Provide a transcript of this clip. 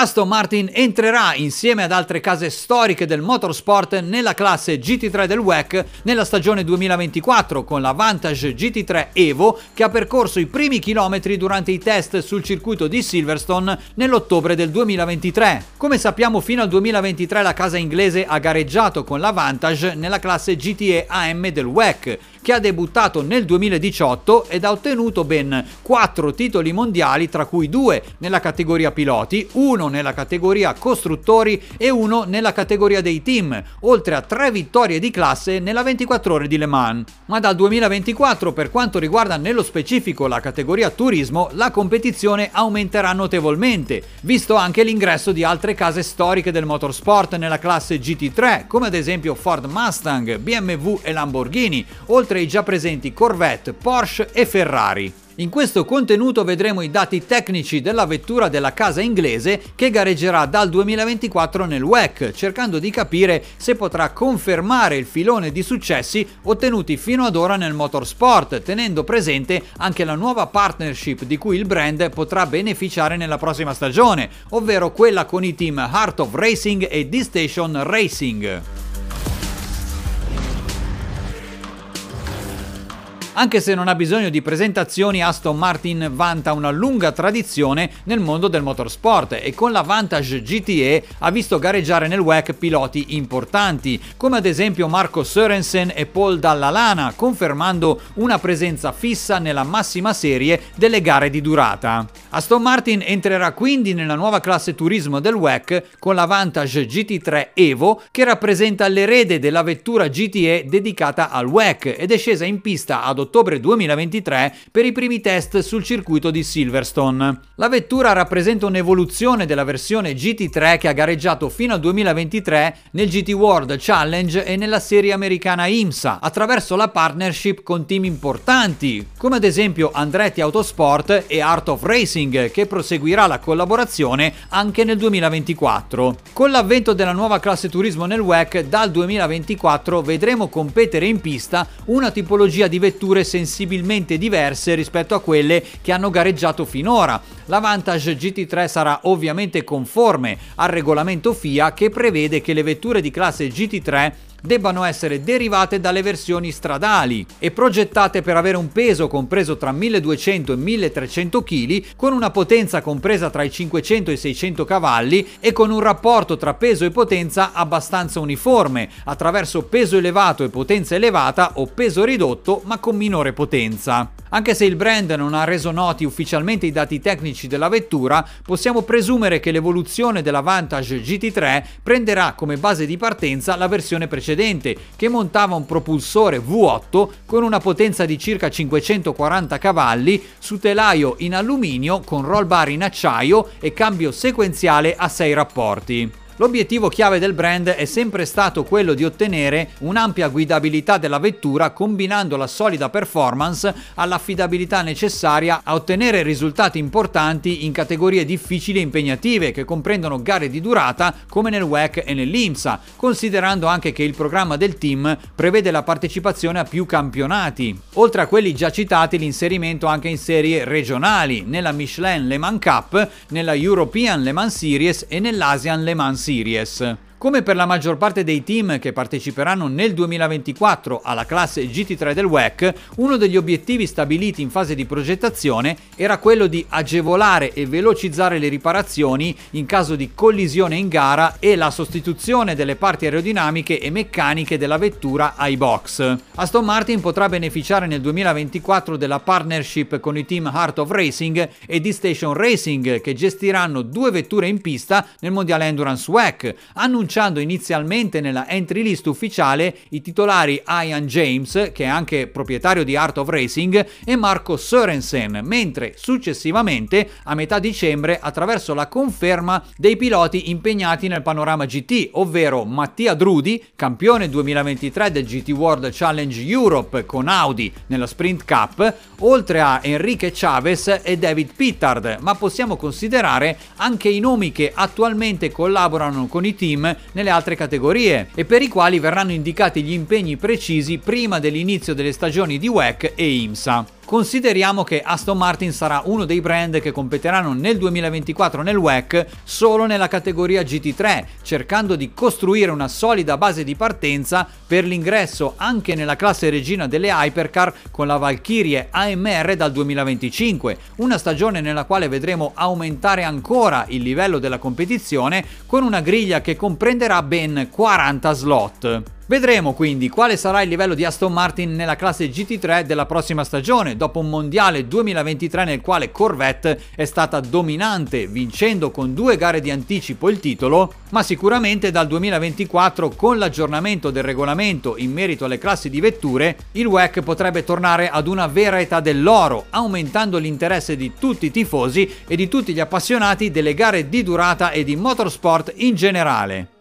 Aston Martin entrerà insieme ad altre case storiche del motorsport nella classe GT3 del WEC nella stagione 2024 con la Vantage GT3 Evo che ha percorso i primi chilometri durante i test sul circuito di Silverstone nell'ottobre del 2023. Come sappiamo fino al 2023 la casa inglese ha gareggiato con la Vantage nella classe GTE AM del WEC che ha debuttato nel 2018 ed ha ottenuto ben 4 titoli mondiali, tra cui 2 nella categoria piloti, 1 nella categoria costruttori e 1 nella categoria dei team, oltre a 3 vittorie di classe nella 24 ore di Le Mans. Ma dal 2024, per quanto riguarda nello specifico la categoria turismo, la competizione aumenterà notevolmente, visto anche l'ingresso di altre case storiche del motorsport nella classe GT3, come ad esempio Ford Mustang, BMW e Lamborghini, oltre oltre ai già presenti Corvette, Porsche e Ferrari. In questo contenuto vedremo i dati tecnici della vettura della casa inglese che gareggerà dal 2024 nel WEC, cercando di capire se potrà confermare il filone di successi ottenuti fino ad ora nel motorsport, tenendo presente anche la nuova partnership di cui il brand potrà beneficiare nella prossima stagione, ovvero quella con i team Heart of Racing e D-Station Racing. Anche se non ha bisogno di presentazioni, Aston Martin vanta una lunga tradizione nel mondo del motorsport e con la Vantage GTE ha visto gareggiare nel WEC piloti importanti, come ad esempio Marco Sørensen e Paul Dallalana, confermando una presenza fissa nella massima serie delle gare di durata. Aston Martin entrerà quindi nella nuova classe turismo del WEC con la Vantage GT3 Evo che rappresenta l'erede della vettura GTE dedicata al WEC ed è scesa in pista ad ottobre 2023 per i primi test sul circuito di Silverstone. La vettura rappresenta un'evoluzione della versione GT3 che ha gareggiato fino al 2023 nel GT World Challenge e nella serie americana IMSA attraverso la partnership con team importanti come ad esempio Andretti Autosport e Art of Racing che proseguirà la collaborazione anche nel 2024. Con l'avvento della nuova classe turismo nel WEC dal 2024 vedremo competere in pista una tipologia di vetture sensibilmente diverse rispetto a quelle che hanno gareggiato finora. La Vantage GT3 sarà ovviamente conforme al regolamento FIA che prevede che le vetture di classe GT3 debbano essere derivate dalle versioni stradali e progettate per avere un peso compreso tra 1200 e 1300 kg con una potenza compresa tra i 500 e i 600 cavalli e con un rapporto tra peso e potenza abbastanza uniforme attraverso peso elevato e potenza elevata o peso ridotto ma con minore potenza. Anche se il brand non ha reso noti ufficialmente i dati tecnici della vettura, possiamo presumere che l'evoluzione della Vantage GT3 prenderà come base di partenza la versione precedente, che montava un propulsore V8 con una potenza di circa 540 cavalli su telaio in alluminio con roll bar in acciaio e cambio sequenziale a 6 rapporti. L'obiettivo chiave del brand è sempre stato quello di ottenere un'ampia guidabilità della vettura combinando la solida performance all'affidabilità necessaria a ottenere risultati importanti in categorie difficili e impegnative che comprendono gare di durata come nel WEC e nell'IMSA, considerando anche che il programma del team prevede la partecipazione a più campionati. Oltre a quelli già citati l'inserimento anche in serie regionali, nella Michelin Le Mans Cup, nella European Le Mans Series e nell'Asian Le Mans Series. Series. Come per la maggior parte dei team che parteciperanno nel 2024 alla classe GT3 del WEC, uno degli obiettivi stabiliti in fase di progettazione era quello di agevolare e velocizzare le riparazioni in caso di collisione in gara e la sostituzione delle parti aerodinamiche e meccaniche della vettura ai box. Aston Martin potrà beneficiare nel 2024 della partnership con i team Heart of Racing e D-Station Racing che gestiranno due vetture in pista nel mondiale Endurance WEC, annunciando annunciando inizialmente nella entry list ufficiale i titolari Ian James, che è anche proprietario di Art of Racing, e Marco Sørensen, mentre successivamente a metà dicembre attraverso la conferma dei piloti impegnati nel panorama GT, ovvero Mattia Drudi, campione 2023 del GT World Challenge Europe con Audi nella Sprint Cup, oltre a Enrique Chavez e David Pittard, ma possiamo considerare anche i nomi che attualmente collaborano con i team nelle altre categorie e per i quali verranno indicati gli impegni precisi prima dell'inizio delle stagioni di WEC e IMSA. Consideriamo che Aston Martin sarà uno dei brand che competeranno nel 2024 nel WEC solo nella categoria GT3, cercando di costruire una solida base di partenza per l'ingresso anche nella classe regina delle hypercar con la Valkyrie AMR dal 2025, una stagione nella quale vedremo aumentare ancora il livello della competizione con una griglia che comprenderà ben 40 slot. Vedremo quindi quale sarà il livello di Aston Martin nella classe GT3 della prossima stagione, dopo un mondiale 2023 nel quale Corvette è stata dominante, vincendo con due gare di anticipo il titolo, ma sicuramente dal 2024 con l'aggiornamento del regolamento in merito alle classi di vetture, il WEC potrebbe tornare ad una vera età dell'oro, aumentando l'interesse di tutti i tifosi e di tutti gli appassionati delle gare di durata e di motorsport in generale.